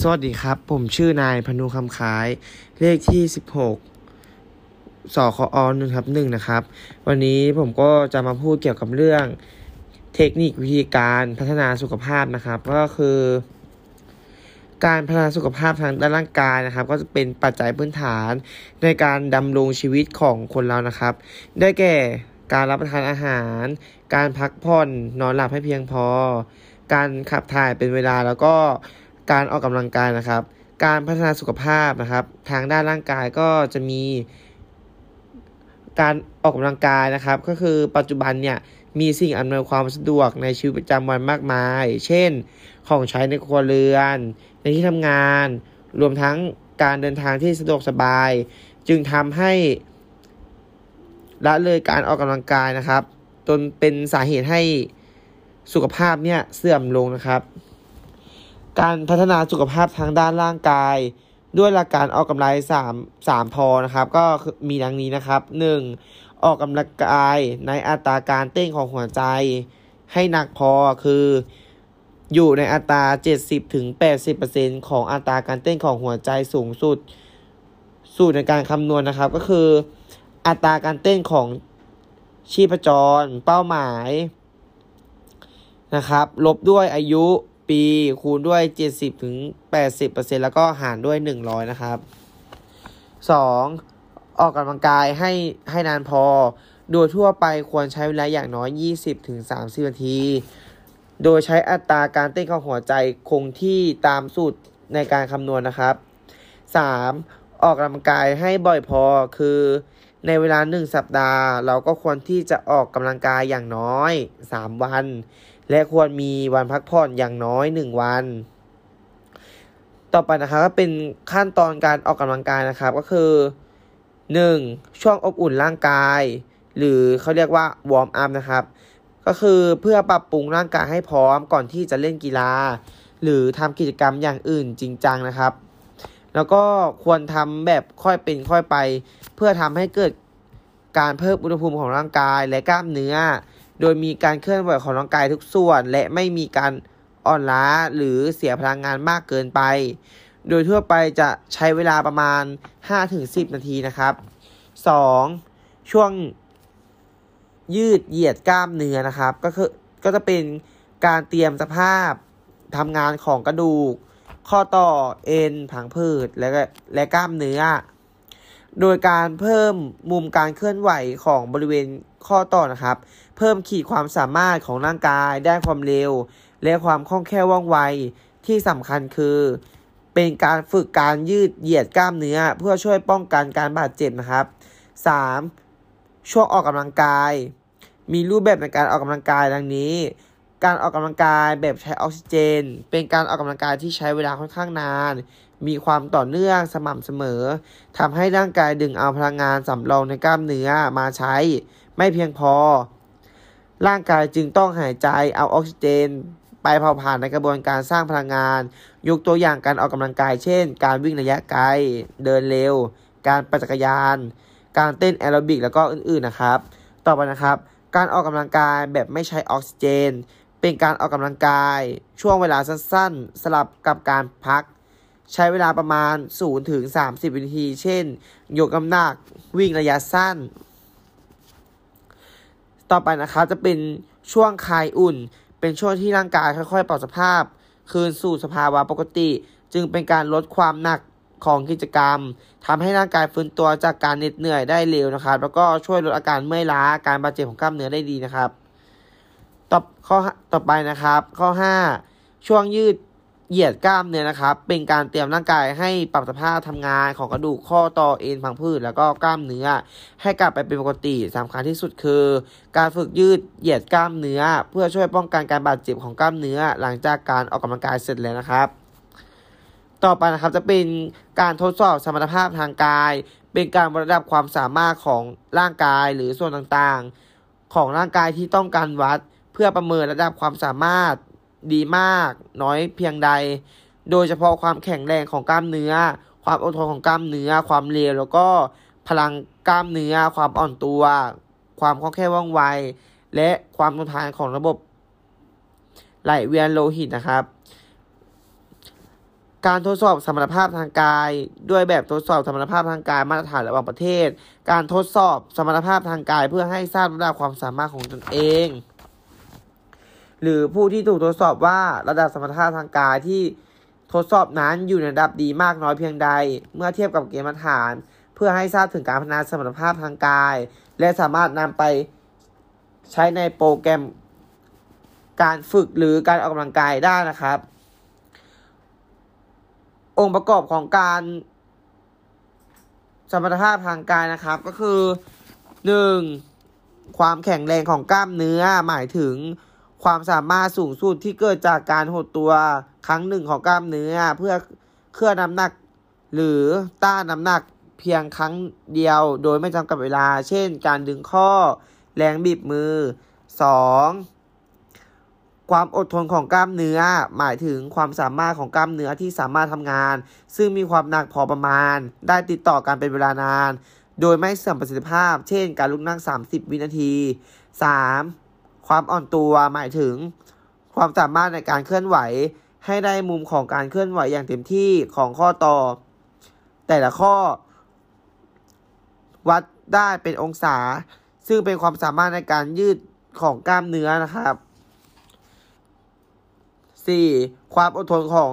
สวัสดีครับ ผมชื่อนายพนุคำขาย เลขที่ 16สคอหนึ่งครับหนึ่งนะครับ วันนี้ผมก็จะมาพูดเกี่ยวกับเรื่องเทคนิควิธีการพัฒนาสุขภาพนะครับ ก็คือ การพัฒนาสุขภาพทางด้านร่างกายนะครับ ก็จะเป็นปัจจัยพื้นฐานในการดำรงชีวิตของคนเรานะครับ ได้แก่การรับประทานอาหาร การพักผ่อนนอนหลับให้เพียงพอ การขับถ่ายเป็นเวลาแล้วก็ การออกกำลังกายนะครับ การพัฒนาสุขภาพนะครับ ทางด้านร่างกายก็จะมี การออกกำลังกายนะครับ ก็คือปัจจุบันเนี่ยมีสิ่งอำนวยความสะดวกในชีวิตประจำวันมากมาย เช่น ของใช้ในครัวเรือน ในที่ทำงาน รวมทั้งการเดินทางที่สะดวกสบาย จึงทำให้ละเลยการออกกำลังกายนะครับ จนเป็นสาเหตุให้สุขภาพเนี่ยเสื่อมลงนะครับ การพัฒนาสุขภาพทางด้านร่างกาย ด้วยหลักการออกกำลังสามสามพอนะครับ ก็มีดังนี้นะครับหนึ่งออกกำลังกายในอัตราการเต้นของหัวใจ ให้หนักพอคือ อยู่ในอัตรา 70-80%ของอัตราการเต้นของหัวใจสูงสุด สูตรในการคำนวณนะครับก็คือ อัตราการเต้นของชีพจร เป้าหมายนะครับ ลบด้วยอายุ ปีคูณด้วย 70ถึง80%แล้วก็หารด้วย 100 นะครับ 2. ออกกำลังกายให้ให้นานพอ โดยทั่วไปควรใช้เวลาอย่างน้อย 20ถึง30 นาที โดยใช้อัตราการเต้นของหัวใจคงที่ตามสูตรในการคำนวณนะครับ 3. ออกกำลังกายให้บ่อยพอคือในเวลา 1 สัปดาห์ เราก็ควรที่จะออกกำลังกายอย่างน้อย 3 วัน และควรมีวันพักผ่อนอย่างน้อย 1 วัน ต่อไปนะครับก็เป็นขั้นตอนการออกกำลังกายนะครับก็คือ 1. ช่วงอบอุ่นร่างกาย หรือเขาเรียกว่าวอร์มอัพนะครับ ก็คือเพื่อปรับปรุงร่างกายให้พร้อมก่อนที่จะเล่นกีฬา หรือทำกิจกรรมอย่างอื่นจริงจังนะครับ แล้วก็ควรทำแบบค่อยเป็นค่อยไป เพื่อทำให้เกิดการเพิ่มอุณหภูมิของร่างกายและกล้ามเนื้อ โดยมีการเคลื่อนไหวของร่างกายทุกส่วน และไม่มีการอ่อนล้าหรือเสียพลังงานมากเกินไป โดยทั่วไปจะใช้เวลาประมาณ 5-10 นาทีนะครับ 2. ช่วงยืดเหยียดกล้ามเนื้อนะครับ ก็คือก็จะเป็นการเตรียมสภาพทำงานของกระดูก ข้อต่อเอ็นผังผืดและและกล้ามเนื้อ โดยการเพิ่มมุมการเคลื่อนไหวของบริเวณข้อต่อนะครับ เพิ่มขีดความสามารถของร่างกาย ได้ความเร็ว และความคล่องแคล่วว่องไว ที่สำคัญคือ เป็นการฝึกการยืดเหยียดกล้ามเนื้อ เพื่อช่วยป้องกันการบาดเจ็บนะครับ 3. ช่วงออกกำลังกาย มีรูปแบบในการออกกำลังกายดังนี้ การออกกำลังกายแบบใช้ออกซิเจน เป็นการออกกำลังกายที่ใช้เวลาค่อนข้างนาน มีความต่อเนื่องสม่ำเสมอทำให้ร่างกายดึงเอาพลังงานสำรองในกล้ามเนื้อมาใช้ ไม่เพียงพอ ร่างกายจึงต้องหายใจเอาออกซิเจน ไปเผาผ่านในกระบวนการสร้างพลังงาน ยกตัวอย่างการออกกำลังกาย เช่น การวิ่งระยะไกล เดินเร็ว การปั่นจักรยาน การเต้นแอโรบิกแล้วก็อื่นๆนะครับ ต่อไปนะครับ การออกกำลังกายแบบไม่ใช้ออกซิเจนเป็นการออกกำลังกายช่วงเวลาสั้นๆ สลับกับการพัก ใช้เวลาประมาณ 0 ถึง 30 วินาที เช่น ยกน้ำหนัก วิ่งระยะสั้น ต่อไปนะครับจะเป็นช่วงคลายอุ่น เป็นช่วงที่ร่างกายค่อยๆปรับสภาพ คืนสู่สภาวะปกติ จึงเป็นการลดความหนักของกิจกรรมทำให้ร่างกายฟื้นตัวจากการเหน็ดเหนื่อยได้เร็วนะครับ แล้วก็ช่วยลดอาการเมื่อยล้า การบาดเจ็บของกล้ามเนื้อได้ดีนะครับ ต่อข้อต่อไปนะครับ ข้อ 5 ช่วงยืด เหยียดกล้ามเนื้อนะครับ เป็นการเตรียมร่างกายให้ปรับสภาพทำงานของกระดูกข้อต่อเอ็นพังผืดแล้วก็กล้ามเนื้อ ให้กลับไปเป็นปกติสำคัญที่สุดคือ การฝึกยืดเหยียดกล้ามเนื้อ เพื่อช่วยป้องกันการบาดเจ็บของกล้ามเนื้อ หลังจากการออกกำลังกายเสร็จแล้วนะครับ ต่อไปนะครับจะเป็นการทดสอบสมรรถภาพทางกาย เป็นการวัดระดับความสามารถของร่างกายหรือส่วนต่างๆ ของร่างกายที่ต้องการวัดเพื่อประเมินระดับความสามารถ ดีมาก น้อยเพียงใด โดยเฉพาะความแข็งแรงของกล้ามเนื้อ ความอดทนของกล้ามเนื้อ ความเร็วแล้วก็พลังกล้ามเนื้อ ความอ่อนตัว ความคล่องแคล่วว่องไว และความทนทานของระบบไหลเวียนโลหิตนะครับ การทดสอบสมรรถภาพทางกาย ด้วยแบบทดสอบสมรรถภาพทางกายมาตรฐานระหว่างประเทศ การทดสอบสมรรถภาพทางกายเพื่อให้ทราบระดับความสามารถของตนเอง หรือผู้ที่ถูกทดสอบว่าระดับสมรรถภาพทางกายที่ทดสอบนั้นอยู่ในระดับดีมากน้อยเพียงใด เมื่อเทียบกับเกณฑ์มาตรฐาน เพื่อให้ทราบถึงการพัฒนาสมรรถภาพทางกาย และสามารถนำไปใช้ในโปรแกรมการฝึกหรือการออกกำลังกายได้นะครับ องค์ประกอบของการสมรรถภาพทางกายนะครับก็คือหนึ่งความแข็งแรงของกล้ามเนื้อหมายถึง ความสามารถสูงสุดที่เกิดจากการหดตัวครั้งหนึ่งของกล้ามเนื้อ เพื่อเคลื่อนน้ำหนัก หรือต้านน้ำหนักเพียงครั้งเดียว โดยไม่จำกัดเวลา เช่น การดึงข้อ แรงบีบมือ 2. ความอดทนของกล้ามเนื้อ หมายถึงความสามารถของกล้ามเนื้อที่สามารถทำงาน ซึ่งมีความหนักพอประมาณ ได้ติดต่อกันเป็นเวลานาน โดยไม่เสื่อมประสิทธิภาพ เช่น การลุกนั่ง 30 วินาที 3. ความอ่อนตัวหมายถึง ความสามารถในการเคลื่อนไหว ให้ได้มุมของการเคลื่อนไหวอย่างเต็มที่ของข้อต่อ แต่ละข้อ วัดได้เป็นองศา ซึ่งเป็นความสามารถในการยืดของกล้ามเนื้อนะครับ 4. ความอดทนของ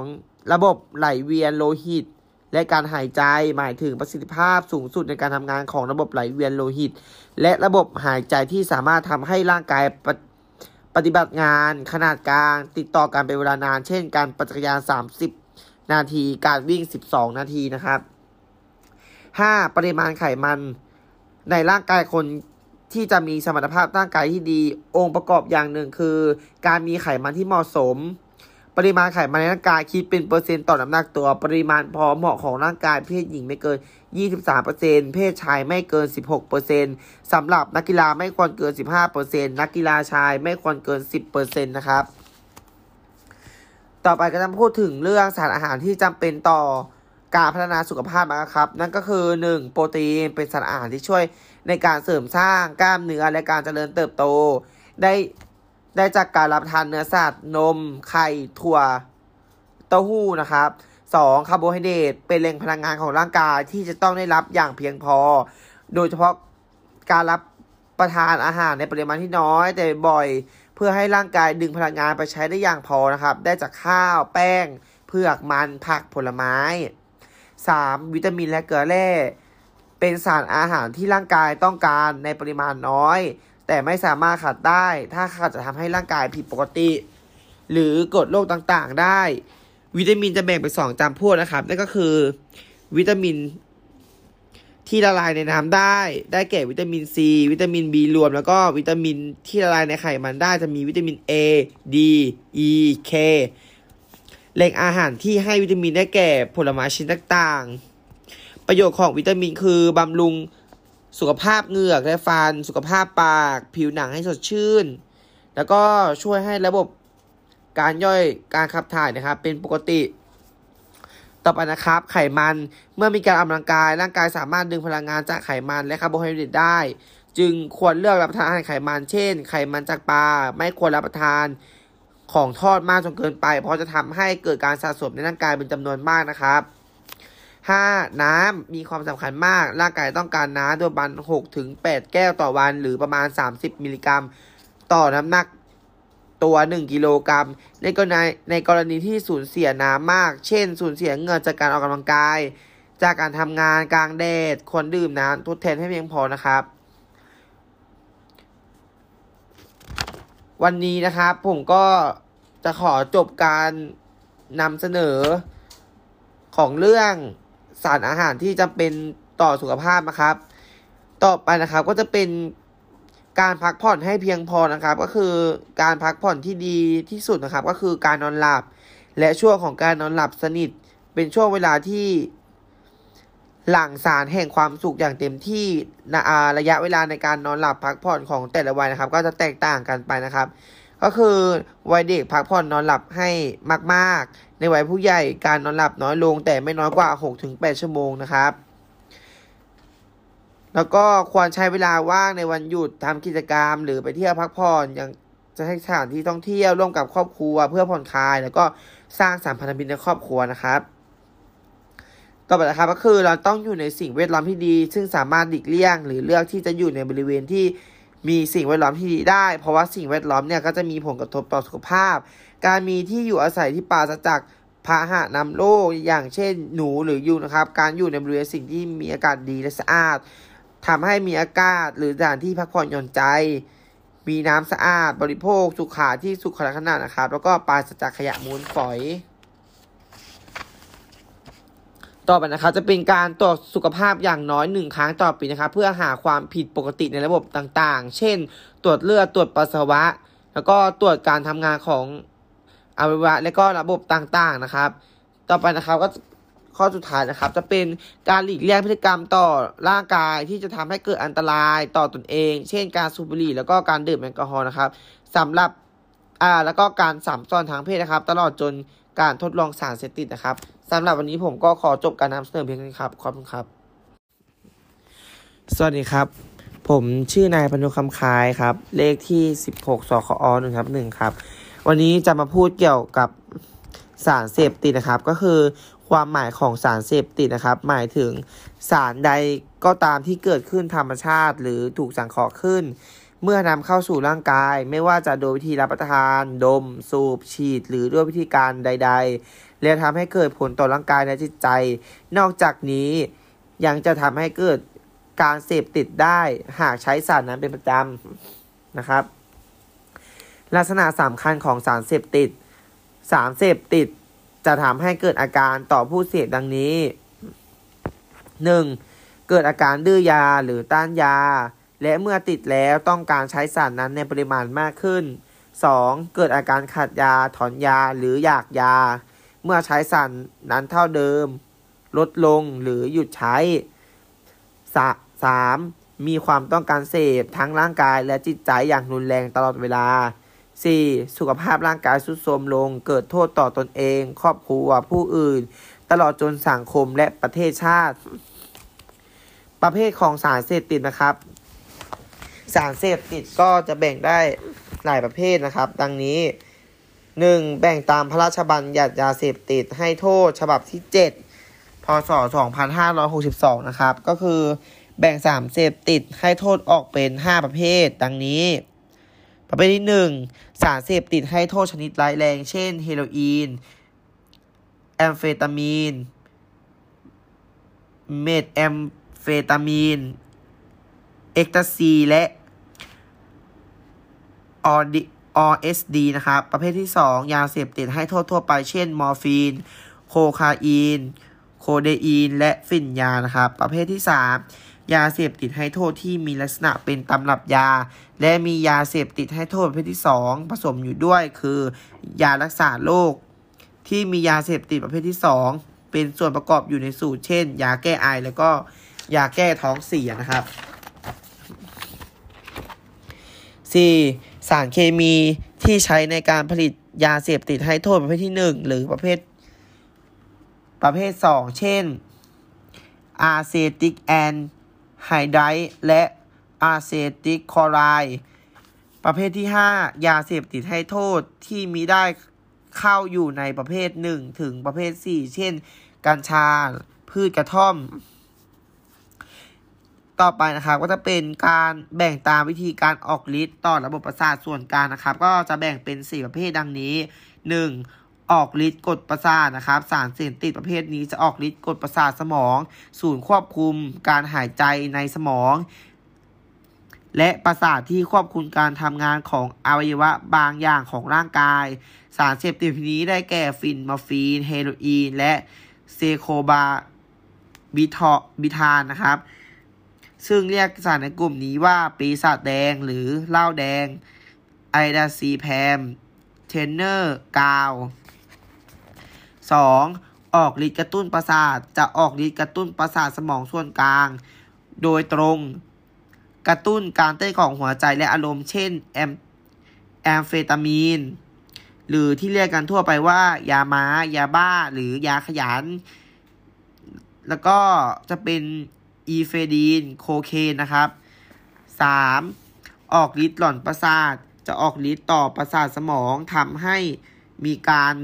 ระบบไหลเวียนโลหิต และการหายใจหมายถึงประสิทธิภาพสูงสุดในการทำงานของระบบไหลเวียนโลหิต และระบบหายใจที่สามารถทำให้ร่างกายป ฏิปฏิบัติงานขนาดกลางติดต่อกันเป็นเวลานาน เช่น การปั่นจักรยาน 30 นาที การวิ่ง 12 นาทีนะครับ 5. ปริมาณไขมันในร่างกายคนที่จะมีสมรรถภาพร่างกายที่ดี องค์ประกอบอย่างหนึ่งคือ การมีไขมันที่เหมาะสม ปริมาณไขมันในร่างกายคิดเป็นเปอร์เซ็นต์ต่อน้ำหนักตัว ปริมาณพอเหมาะของร่างกายเพศหญิงไม่เกิน 23%เพศชายไม่เกิน 16%สำหรับนักกีฬาไม่ควรเกิน 15%นักกีฬาชายไม่ควรเกิน 10%นะครับ ต่อไปก็จะพูดถึงเรื่องสารอาหารที่จำเป็นต่อการพัฒนาสุขภาพนะครับ นั่นก็คือ 1. โปรตีนเป็นสารอาหารที่ช่วยในการเสริมสร้างกล้ามเนื้อและการเจริญเติบโต ได้ ได้จากการรับทานเนื้อสัตว์ นม ไข่ ถั่ว เต้าหู้นะครับ 2. คาร์โบไฮเดรตเป็นแหล่งพลังงานของร่างกายที่จะต้องได้รับอย่างเพียงพอ โดยเฉพาะการรับประทานอาหารในปริมาณที่น้อย แต่บ่อยเพื่อให้ร่างกายดึงพลังงานไปใช้ได้อย่างพอนะครับ ได้จากข้าวแป้ง เผือกมันผักผลไม้ 3. วิตามินและเกลือแร่เป็นสารอาหารที่ร่างกายต้องการในปริมาณน้อย แต่ไม่สามารถขาดได้ ถ้าขาดจะทำให้ร่างกายผิดปกติ หรือกดโรคต่างๆ ได้ วิตามินจะแบ่งเป็นสองจำพวกนะครับ นั่นก็คือ วิตามินที่ละลายในน้ำได้ ได้แก่วิตามิน C วิตามิน B รวม แล้วก็วิตามินที่ละลายในไขมันได้จะมีวิตามิน A D E K แหล่งอาหารที่ให้วิตามินได้แก่ผลไม้ชนิดต่างๆ ประโยชน์ของวิตามินคือบำรุง สุขภาพเหงือกและฟัน สุขภาพปาก ผิวหนังให้สดชื่น แล้วก็ช่วยให้ระบบการย่อยการขับถ่ายนะครับ เป็นปกติ ต่อไปนะครับ ไขมันเมื่อมีการออกกำลังกาย ร่างกายสามารถดึงพลังงานจากไขมันและคาร์โบไฮเดรตได้ จึงควรเลือกรับประทานอาหารไขมันเช่น ไขมันจากปลาไม่ควรรับประทานของทอดมากจนเกินไป เพราะจะทำให้เกิดการสะสมในร่างกายเป็นจำนวนมากนะครับ 5. น้ำมีความสำคัญมาก ร่างกายต้องการน้ำโดยประมาณ6ถึง8แก้วต่อวัน หรือประมาณ 30 มิลลิกรัม ต่อน้ำหนักตัว 1 กิโลกรัม ในกรณีในกรณีที่สูญเสียน้ำมาก เช่น สูญเสียเงินจากการออกกำลังกาย จากการทำงานกลางแดดควรดื่มน้ำทดแทนให้เพียงพอนะครับ วันนี้นะครับผมก็จะขอจบการนำเสนอของเรื่อง สารอาหารที่จำเป็นต่อสุขภาพนะครับ ต่อไปนะครับก็จะเป็นการพักผ่อนให้เพียงพอนะครับ ก็คือการพักผ่อนที่ดีที่สุดนะครับ ก็คือการนอนหลับ และช่วงของการนอนหลับสนิท เป็นช่วงเวลาที่ หลั่งสารแห่งความสุขอย่างเต็มที่นะระยะเวลาในการนอนหลับพักผ่อนของแต่ละวัยนะครับ ก็จะแตกต่างกันไปนะครับ ก็คือวัยเด็กพักผ่อนนอนหลับให้มากๆ ในวัยผู้ใหญ่การนอนหลับน้อยลงแต่ไม่น้อยกว่า 6-8 ชั่วโมงนะครับ แล้วก็ควรใช้เวลาว่างในวันหยุดทำกิจกรรม หรือไปเที่ยวพักผ่อนอย่างจะให้สถานที่ท่องเที่ยวร่วมกับครอบครัว เพื่อผ่อนคลาย แล้วก็สร้างสัมพันธมิตรในครอบครัวนะครับต่อไปนะครับก็คือเราต้องอยู่ในสิ่งแวดล้อมที่ดี ซึ่งสามารถหลีกเลี่ยง หรือเลือกที่จะอยู่ในบริเวณที่ มีสิ่งแวดล้อมที่ดีได้ เพราะว่าสิ่งแวดล้อมเนี่ยก็จะมีผลกระทบต่อสุขภาพ การมีที่อยู่อาศัยที่ปราศจากพาหะนำโรคอย่างเช่นหนูหรือยุงนะครับ การอยู่ในบริเวณสิ่งที่มีอากาศดีและสะอาดทำให้มีอากาศหรือสถานที่พักผ่อนหย่อนใจ มีน้ำสะอาด บริโภค สุขาที่สุขลักษณะนะครับ แล้วก็ปราศจากขยะมูลฝอย ต่อไปนะครับจะเป็นการตรวจสุขภาพอย่างน้อยหนึ่งครั้งต่อปีนะครับเพื่อหาความผิดปกติในระบบต่างๆ เช่น ตรวจเลือดตรวจปัสสาวะ แล้วก็ตรวจการทำงานของอวัยวะและก็ระบบต่างๆนะครับ ต่อไปนะครับก็ข้อสุดท้ายนะครับจะเป็นการหลีกเลี่ยงพฤติกรรมต่อร่างกายที่จะทำให้เกิดอันตรายต่อตนเอง เช่น การสูบบุหรี่แล้วก็การดื่มแอลกอฮอล์นะครับสำหรับอ่าแล้วก็การสัมซ้อนทางเพศนะครับ ตลอดจน การทดลองสารเสพติดนะครับสำหรับวันนี้ผมก็ขอจบการนำเสนอเพียงนี้ครับ ขอบคุณครับ สวัสดีครับ ผมชื่อนายพนุคำคายครับ เลขที่ 16สคอหนึ่งครับหนึ่งครับ วันนี้จะมาพูดเกี่ยวกับสารเสพติดนะครับ ก็คือความหมายของสารเสพติดนะครับ หมายถึงสารใดก็ตามที่เกิดขึ้นธรรมชาติ หรือถูกสังเคราะห์ขึ้น เมื่อนำเข้าสู่ร่างกาย ไม่ว่าจะโดยวิธีรับประทาน ดม สูบ ฉีด หรือด้วยวิธีการใด ๆ และทำให้เกิดผลต่อร่างกายและจิตใจ นอกจากนี้ยังจะทำให้เกิดการเสพติดได้หากใช้สารนั้นเป็นประจำนะครับ ลักษณะสำคัญของสารเสพติด สารเสพติดจะทำให้เกิดอาการต่อผู้เสพดังนี้ 1. เกิดอาการดื้อยาหรือต้านยา และเมื่อติดแล้วต้องการใช้สารนั้นในปริมาณมากขึ้น 2. เกิดอาการขาดยาถอนยาหรืออยากยา เมื่อใช้สารนั้นเท่าเดิม ลดลงหรือหยุดใช้ 3. มีความต้องการเสพทั้งร่างกายและจิตใจอย่างรุนแรงตลอดเวลา 4. สุขภาพร่างกายทรุดโทรมลง เกิดโทษต่อตอนเอง ครอบครัวผู้อื่น ตลอดจนสังคมและประเทศชาติ ประเภทของสารเสพติดนะครับ สารเสพติดก็จะแบ่งได้หลายประเภทนะครับ ดังนี้ 1. แบ่งตามพระราชบัญญัติยาเสพติดให้โทษฉบับที่ 7 พศ 2562 นะครับ ก็คือแบ่งสารเสพติดให้โทษออกเป็น 5 ประเภท ดังนี้ ประเภทที่ 1 สารเสพติดให้โทษชนิดร้ายแรง เช่น เฮโรอีน แอมเฟตามีน เมทแอมเฟตามีน เอ็กตาซี และ OSD นะครับ ประเภทที่ 2 ยาเสพติดให้โทษทั่วไป เช่น มอร์ฟีน โคคาอีน โคเดอีน และฝิ่นยา นะครับ ประเภทที่ 3 ยาเสพติดให้โทษที่มีลักษณะเป็นตำรับยา และมียาเสพติดให้โทษประเภทที่ 2 ผสมอยู่ด้วยคือ ยารักษาโรคที่มียาเสพติดประเภทที่ 2 เป็นส่วนประกอบอยู่ในสูตร เช่น ยาแก้ไอ แล้วก็ยาแก้ท้องเสียนะครับ 4. สารเคมีที่ใช้ในการผลิตยาเสพติดให้โทษประเภทที่ 1 หรือประเภท ประเภท 2 เช่นอาเซติกแอนไฮไดและอาเซติกคลอไรด์ประเภทที่ 5 ยาเสพติดให้โทษที่มีได้เข้าอยู่ในประเภท 1 ถึงประเภท 4 เช่น กัญชา พืชกระท่อม ต่อไปนะครับก็จะเป็นการแบ่งตามวิธีการออกฤทธิ์ต่อระบบประสาทส่วนกลางนะครับ ก็จะแบ่งเป็น 4 ประเภทดังนี้ 1. ออกฤทธิ์กดประสาทนะครับ สารเสพติดประเภทนี้จะออกฤทธิ์กดประสาทสมอง ศูนย์ควบคุมการหายใจในสมอง และประสาทที่ควบคุมการทำงานของอวัยวะบางอย่างของร่างกาย สารเสพติดนี้ได้แก่ฝิ่นมอร์ฟีน เฮโรอีน และเซโคบาร์บิทอบิทาลนะครับ ซึ่งเรียกสารในกลุ่มนี้ว่าปีศาจแดงหรือเหล้าแห้ง ไดอาซีแพม ทินเนอร์ กาว 2. ออกฤทธิ์กระตุ้นประสาท จะออกฤทธิ์กระตุ้นประสาทสมองส่วนกลาง โดยตรง กระตุ้นการเต้นของหัวใจและอารมณ์ เช่นแอมแอมเฟตามีน หรือที่เรียกกันทั่วไปว่า ยาม้า ยาบ้า หรือ ยาขยัน แล้วก็จะเป็น อีเฟดีน โคเคนนะครับ 3. ออกฤทธิ์หล่อนประสาท จะออกฤทธิ์ต่อประสาทสมองทำให้มีการ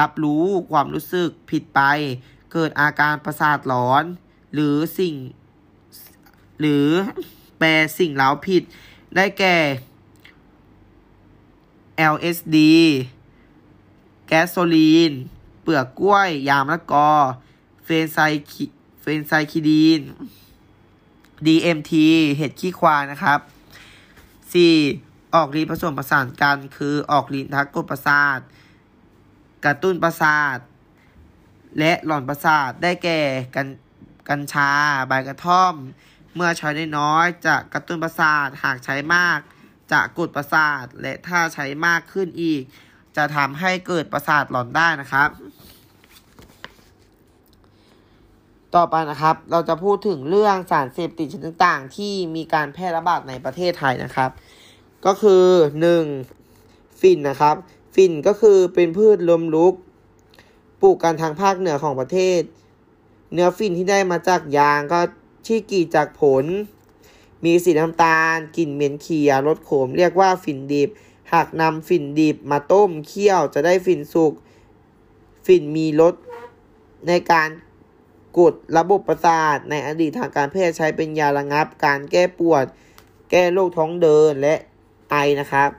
รับรู้ความรู้สึกผิดไป เกิดอาการประสาทหลอน หรือสิ่ง หรือแปลสิ่งเล้าผิด ได้แก่ LSD แก๊สโซลีน เปลือกกล้วย ยามละกอ เฟนไซค เฟนไซคิดีน DMT เห็ดขี้ควายนะครับ 4. ออกฤทธิ์ผสมประสานกัน คือออกฤทธิ์ทักกดประสาท กระตุ้นประสาท และหลอนประสาทได้แก่กันกัญชา ใบกระท่อม เมื่อใช้ได้น้อยจะกระตุ้นประสาท หากใช้มาก จะกดประสาท และถ้าใช้มากขึ้นอีก จะทำให้เกิดประสาทหลอนได้นะครับ ต่อไปนะครับ เราจะพูดถึงเรื่องสารเสพติดชนิดต่างๆ ที่มีการแพร่ระบาดในประเทศไทยนะครับ ก็คือ 1. ฝิ่นนะครับฝิ่นก็คือเป็นพืชลมลุก ปลูกกันทางภาคเหนือของประเทศ เนื้อฝิ่นที่ได้มาจากยางก็ที่กีจากผล มีสีน้ำตาลกลิ่นเหม็นเขียวรสขม เรียกว่าฝิ่นดิบ หากนำฝิ่นดิบมาต้มเคี่ยวจะได้ฝิ่นสุกฝิ่นมีรสในการ กดระบบประสาท ในอดีตทางการแพทย์ใช้เป็นยาระงับ การแก้ปวด แก้โรคท้องเดินและไอนะครับ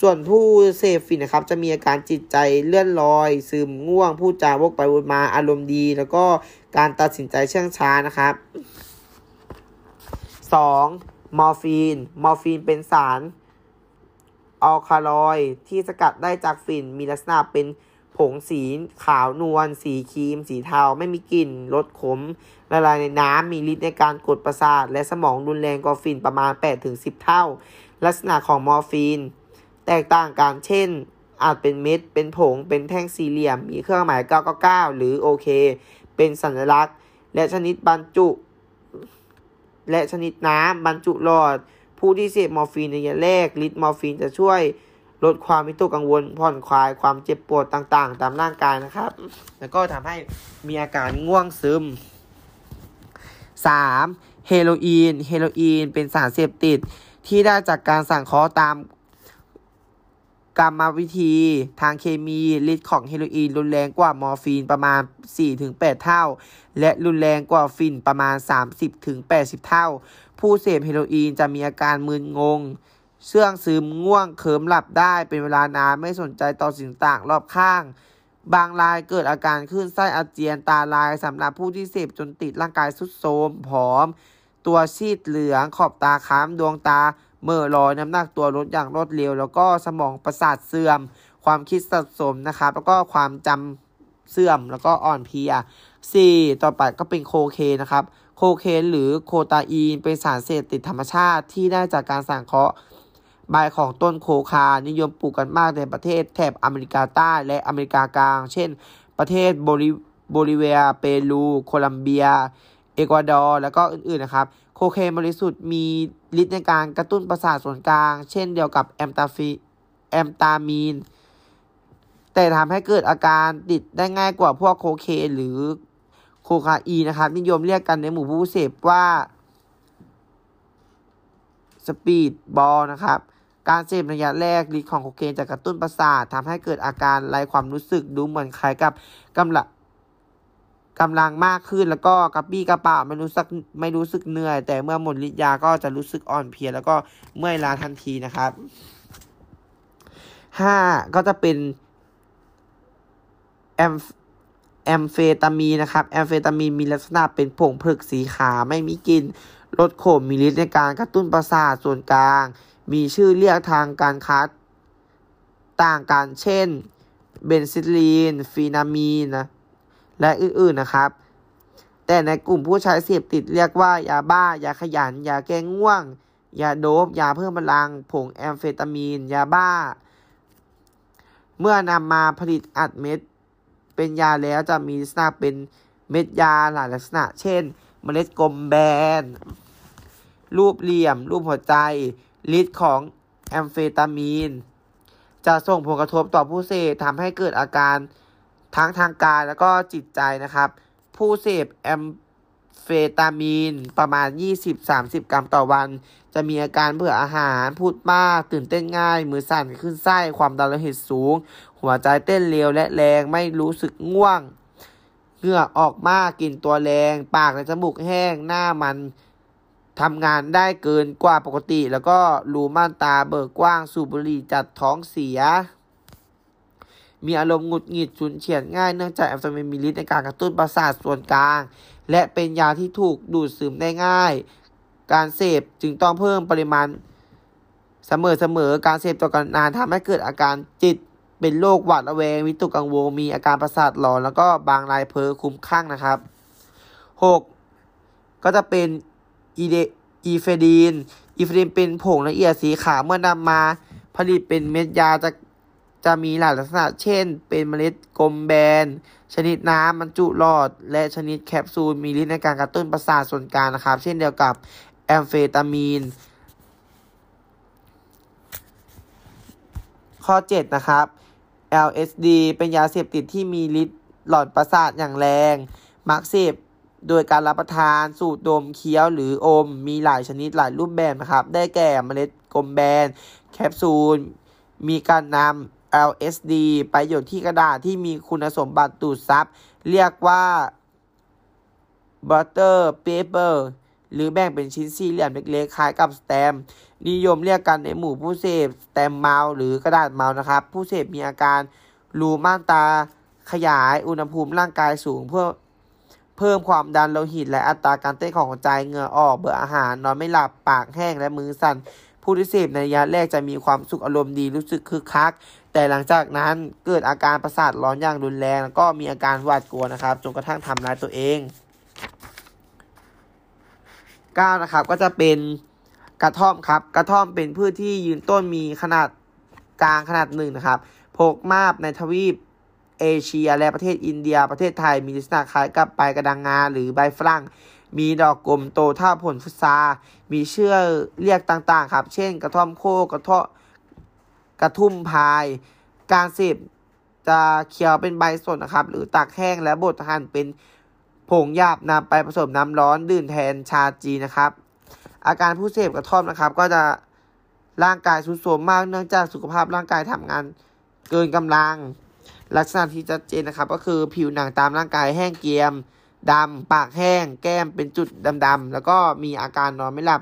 ส่วนผู้เสพฝิ่นนะครับ จะมีอาการจิตใจเลื่อนลอย ซึมง่วงพูดจาวกไปวนมาอารมณ์ดี แล้วก็การตัดสินใจเชื่องช้านะครับ 2. มอร์ฟีน มอร์ฟีนเป็นสารอัลคาลอยด์ที่สกัดได้จากฝิ่นมีลักษณะเป็น ผงสีขาวนวล สีครีม สีเทา ไม่มีกลิ่น รสขม ละลายในน้ำ มีฤทธิ์ในการกดประสาท และสมองรุนแรงกว่าฝิ่นประมาณ 8-10 เท่า ลักษณะของมอร์ฟีน แตกต่างกัน เช่น อาจเป็นเม็ด เป็นผง เป็นแท่งสี่เหลี่ยม มีเครื่องหมาย 999 หรือโอเค เป็นสัญลักษณ์ และชนิดบรรจุ และชนิดน้ำบรรจุหลอด ผู้ที่เสพมอร์ฟีนในระยะแรกฤทธิ์มอร์ฟีนจะช่วย ลดความวิตกกังวลผ่อนคลายความเจ็บปวดต่างๆ ตามร่างกายนะครับ แล้วก็ทำให้มีอาการง่วงซึม 3. เฮโรอีน เฮโรอีนเป็นสารเสพติดที่ได้จากการสังเคราะห์ตามกรรมวิธีทางเคมีฤทธิ์ของเฮโรอีนรุนแรงกว่ามอร์ฟีนประมาณ 4-8 เท่า และรุนแรงกว่าฝิ่นประมาณ 30-80 เท่า ผู้เสพเฮโรอีนจะมีอาการมึนงง เซื่องซึมง่วงเคลิ้มหลับได้เป็นเวลานานไม่สนใจต่อสิ่งต่างรอบข้าง บางรายเกิดอาการคลื่นไส้อาเจียนตาลายสำหรับผู้ที่เสพจนติดร่างกายสุดโทมผอม ตัวซีดเหลืองขอบตาค้ำดวงตาเมื่อลอยน้ำหนักตัวลดอย่างรวดเร็ว แล้วก็สมองประสาทเสื่อม ความคิดสะสมนะครับ แล้วก็ความจำเสื่อมแล้วก็อ่อนเพลีย 4. ต่อไปก็เป็นโคเคนนะครับ โคเคนหรือโคตาอีนเป็นสารเสพติดธรรมชาติที่ได้จากการสังเคราะห์ ใบของต้นโคคา นิยมปลูกกันมากในประเทศแถบอเมริกาใต้และอเมริกากลาง เช่น ประเทศโบลิโบลิเวีย เปรู โคลัมเบีย เอกวาดอร์ แล้วก็อื่นๆนะครับ โคเคนบริสุทธิ์มีฤทธิ์ในการกระตุ้นประสาทส่วนกลาง เช่นเดียวกับแอมตาฟีแอมเฟตามีน แต่ทำให้เกิดอาการติดได้ง่ายกว่าพวกโคเคนหรือโคคาอีนะครับ นิยมเรียกกันในหมู่ผู้เสพว่า speedball นะครับ การเสพระยะแรกฤทธิ์ของโคเคนจะกระตุ้นประสาททำให้เกิดอาการไร้ความรู้สึกดูเหมือนคล้ายกับกำลังกำลังมากขึ้นแล้วก็กระปี้กระเป๋าไม่รู้สึกไม่รู้สึกเหนื่อย แต่เมื่อหมดฤทธิ์ยาก็จะรู้สึกอ่อนเพลีย แล้วก็เมื่อยล้าทันทีนะครับห้าก็จะเป็นแอมแอมเฟตามีนนะครับแอมเฟตามีนมีลักษณะเป็นผงผลึกสีขาวไม่มีกลิ่นลดขมมีฤทธิ์ในการกระตุ้นประสาทส่วนกลาง มีชื่อเรียกทางการค้าต่างกันเช่น เบนซิลีน ฟีนามีนนะ และอื่นๆนะครับ แต่ในกลุ่มผู้ใช้เสพติดเรียกว่ายาบ้า ยาขยัน ยาแก้ง่วง ยาโดบ ยาเพิ่มพลัง ผงแอมเฟตามีน ยาบ้า เมื่อนำมาผลิตอัดเม็ด เป็นยาแล้วจะมีลักษณะเป็นเม็ดยาหลายลักษณะ เช่น เมล็ดกลมแบน รูปเหลี่ยม รูปหัวใจ ฤทธิ์ของแอมเฟตามีน จะส่งผลกระทบต่อผู้เสพทำให้เกิดอาการทั้งทางกายแล้วก็จิตใจนะครับ ผู้เสพแอมเฟตามีนประมาณ 20-30 กรัมต่อวัน จะมีอาการเบื่ออาหาร พูดมาก ตื่นเต้นง่าย มือสั่นขึ้นไส้ ความดันโลหิตสูง หัวใจเต้นเร็วและแรง ไม่รู้สึกง่วง เหงื่อออกมาก กลิ่นตัวแรง ปากและจมูกแห้ง หน้ามัน ทำงานได้เกินกว่าปกติ แล้วก็รูม่านตาเบิกกว้างสูบบุหรี่จัดท้องเสีย มีอารมณ์หงุดหงิดฉุนเฉียดง่ายเนื่องจากแอมโฟเมนมีฤทธิ์ในการกระตุ้นประสาทส่วนกลาง และเป็นยาที่ถูกดูดซึมได้ง่าย การเสพจึงต้องเพิ่มปริมาณเสมอๆการเสพต่อกันนานทำให้เกิดอาการจิตเป็นโรคหวาดระแวงวิตกกังวลมีอาการประสาทหลอนแล้วก็บางรายเพ้อคุ้มคลั่งนะครับ 6. ก็จะเป็น อีเดอีเฟดีน อีเฟดีนเป็นผงละเอียดสีขาวเมื่อนำมาผลิตเป็นเม็ดยาจะจะมีหลายลักษณะ เช่น เป็นเมล็ดกลมแบน ชนิดน้ำบรรจุหลอด และชนิดแคปซูล มีฤทธิ์ในการกระตุ้นประสาทส่วนกลางนะครับ เช่นเดียวกับแอมเฟตามีน ข้อ 7 นะครับ LSD เป็นยาเสพติดที่มีฤทธิ์หลอนประสาทอย่างแรง มักเสพ โดยการรับประทานสูดดมเคี้ยวหรืออมมีหลายชนิดหลายรูปแบบนะครับ ได้แก่เมล็ดกลมแบน แคปซูล มีการนำ LSD ไปหยดที่กระดาษที่มีคุณสมบัติดูดซับ เรียกว่า blotter paper หรือแบ่งเป็นชิ้นสี่เหลี่ยมเล็กๆ คล้ายกับแสตมป์ นิยมเรียกกันในหมู่ผู้เสพแสตมป์เมาหรือกระดาษเมานะครับ ผู้เสพมีอาการรูม่านตาขยายอุณหภูมิร่างกายสูงเพื่อ เพิ่มความดันโลหิตและอัตราการเต้นของหัวใจเหงื่อออกเบื่ออาหาร นอนไม่หลับปากแห้งและมือสั่น ผู้ที่เสพในระยะแรกจะมีความสุขอารมณ์ดีรู้สึกคึกคัก แต่หลังจากนั้นเกิดอาการประสาทร้อนอย่างรุนแรง แล้วก็มีอาการหวาดกลัวนะครับจนกระทั่งทำร้ายตัวเอง9นะครับก็จะเป็นกระท่อมครับ กระท่อมเป็นพืชที่ยืนต้นมีขนาดกลางขนาดหนึ่งนะครับพกมากในทวีป เอเชียและประเทศอินเดีย ประเทศไทยมีลักษณะคล้ายกับใบกระดังงาหรือใบฝรั่ง มีดอกกลมโตเท่าผลฟุตซา มีเชื่อเรียกต่างๆ ครับ เช่น กระท่อมโคกระท่อกระทุ่มพาย การเสพจะเคี้ยวเป็นใบสดนะครับ หรือตักแห้งและบดหั่นเป็นผงหยาบนำไปผสมน้ำร้อนดื่มแทนชาจีนะครับ อาการผู้เสพกระท่อมนะครับ ก็จะร่างกายสุดโทรมมากเนื่องจากสุขภาพร่างกายทำงานเกินกำลัง ลักษณะที่ชัดเจนนะครับ ก็คือผิวหนังตามร่างกายแห้งเกรียมดำปากแห้ง แก้มเป็นจุดดำๆแล้วก็มีอาการนอนไม่หลับ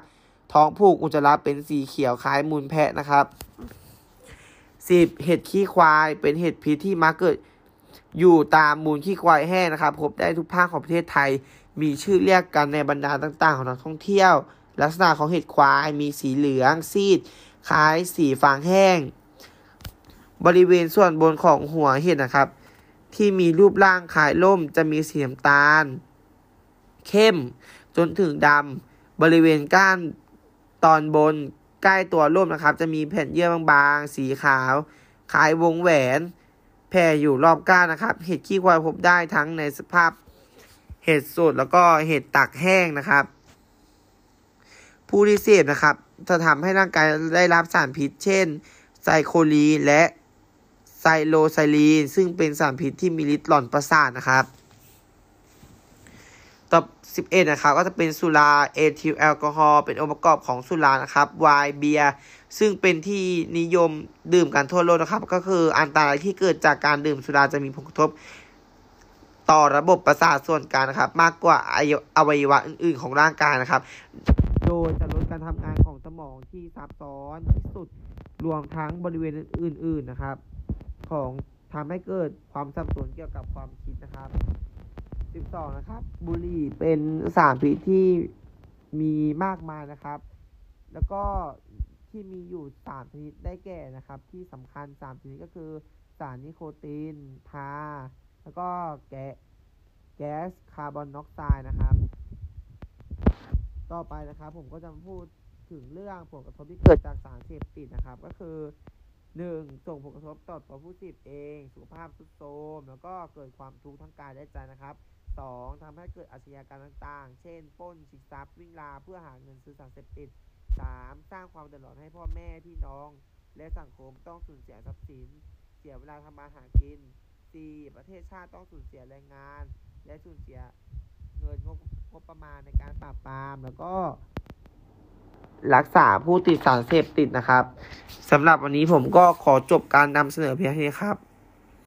ท้องผูกอุจจาระเป็นสีเขียวคล้ายมูลแพะนะครับสิบเห็ดขี้ควายเป็นเห็ดพิษที่มักเกิดอยู่ตามมูลขี้ควายแห้งนะครับ พบได้ทุกภาคของประเทศไทย มีชื่อเรียกกันในบรรดาต่างๆ ของนักท่องเที่ยว ลักษณะของเห็ดควายมีสีเหลืองซีด คล้ายสีฟางแห้ง บริเวณส่วนบนของหัวเห็ดนะครับ ที่มีรูปร่างคล้ายล่มจะมีสีน้ำตาล เข้มจนถึงดำบริเวณก้านตอนบนใกล้ตัวร่มนะครับ จะมีแผ่นเยื่อบางๆ สีขาวคล้ายวงแหวนแผ่อยู่รอบก้านนะครับ เห็ดขี้ควายพบได้ทั้งในสภาพเห็ดสดแล้วก็เห็ดตากแห้งนะครับ ผู้ที่เสพนะครับ จะทำให้ร่างกายได้รับสารพิษ เช่น ไซโลไซบีนและ ไซโลซีน ซึ่งเป็นสารพิษที่มีฤทธิ์หลอนประสาทนะครับต่อ11 นะครับ ก็จะเป็นสุราเอทิลแอลกอฮอล์เป็นองค์ประกอบของสุรานะครับไวน์เบียร์ซึ่งเป็นที่นิยมดื่มกันทั่วโลกนะครับ ก็คืออันตรายที่เกิดจากการดื่มสุราจะมีผลกระทบ ต่อระบบประสาทส่วนกลางนะครับ มากกว่าอวัยวะอื่น ๆ ของร่างกายนะครับ โดยจะลดการทำงานของสมองที่ซับซ้อนที่สุดรวมทั้งบริเวณอื่น ๆ นะครับ ของทำให้เกิดความสับสนเกี่ยวกับความคิดนะครับ 12 นะครับ บุหรี่เป็นสารพิษที่มีมากมายนะครับ แล้วก็ที่มีอยู่สารชนิดได้แก่นะครับ ที่สำคัญสารชนิดก็คือสารนิโคตินทาแล้วก็แกแก๊สคาร์บอนมอนอกไซด์นะครับ ต่อไปนะครับ ผมก็จะพูดถึงเรื่องผลกระทบที่เกิดจากสารเสพติดนะครับ ก็คือ หนึ่งส่งผลกระทบต่อตัวผู้ติดเอง สุขภาพทุดโทรมแล้วก็เกิดความทุกข์ทั้งกายและใจนะครับ 2. ทำให้เกิดอาชญากรรมต่างๆ เช่นปล้นชิงทรัพย์วิ่งราเพื่อหาเงินซื้อสารเสพติด 3. สร้างความเดือดร้อนให้พ่อแม่พี่น้อง และสังคมต้องสูญเสียทรัพย์สิน เสียเวลาทำมาหากิน 4. ประเทศชาติต้องสูญเสียแรงงาน และสูญเสียเงินงบงบประมาณในการปราบปรามแล้วก็ รักษาผู้ติดสารเสพติดนะครับสำหรับวันนี้ผมก็ขอจบการนำเสนอเพียงเท่านี้ครับ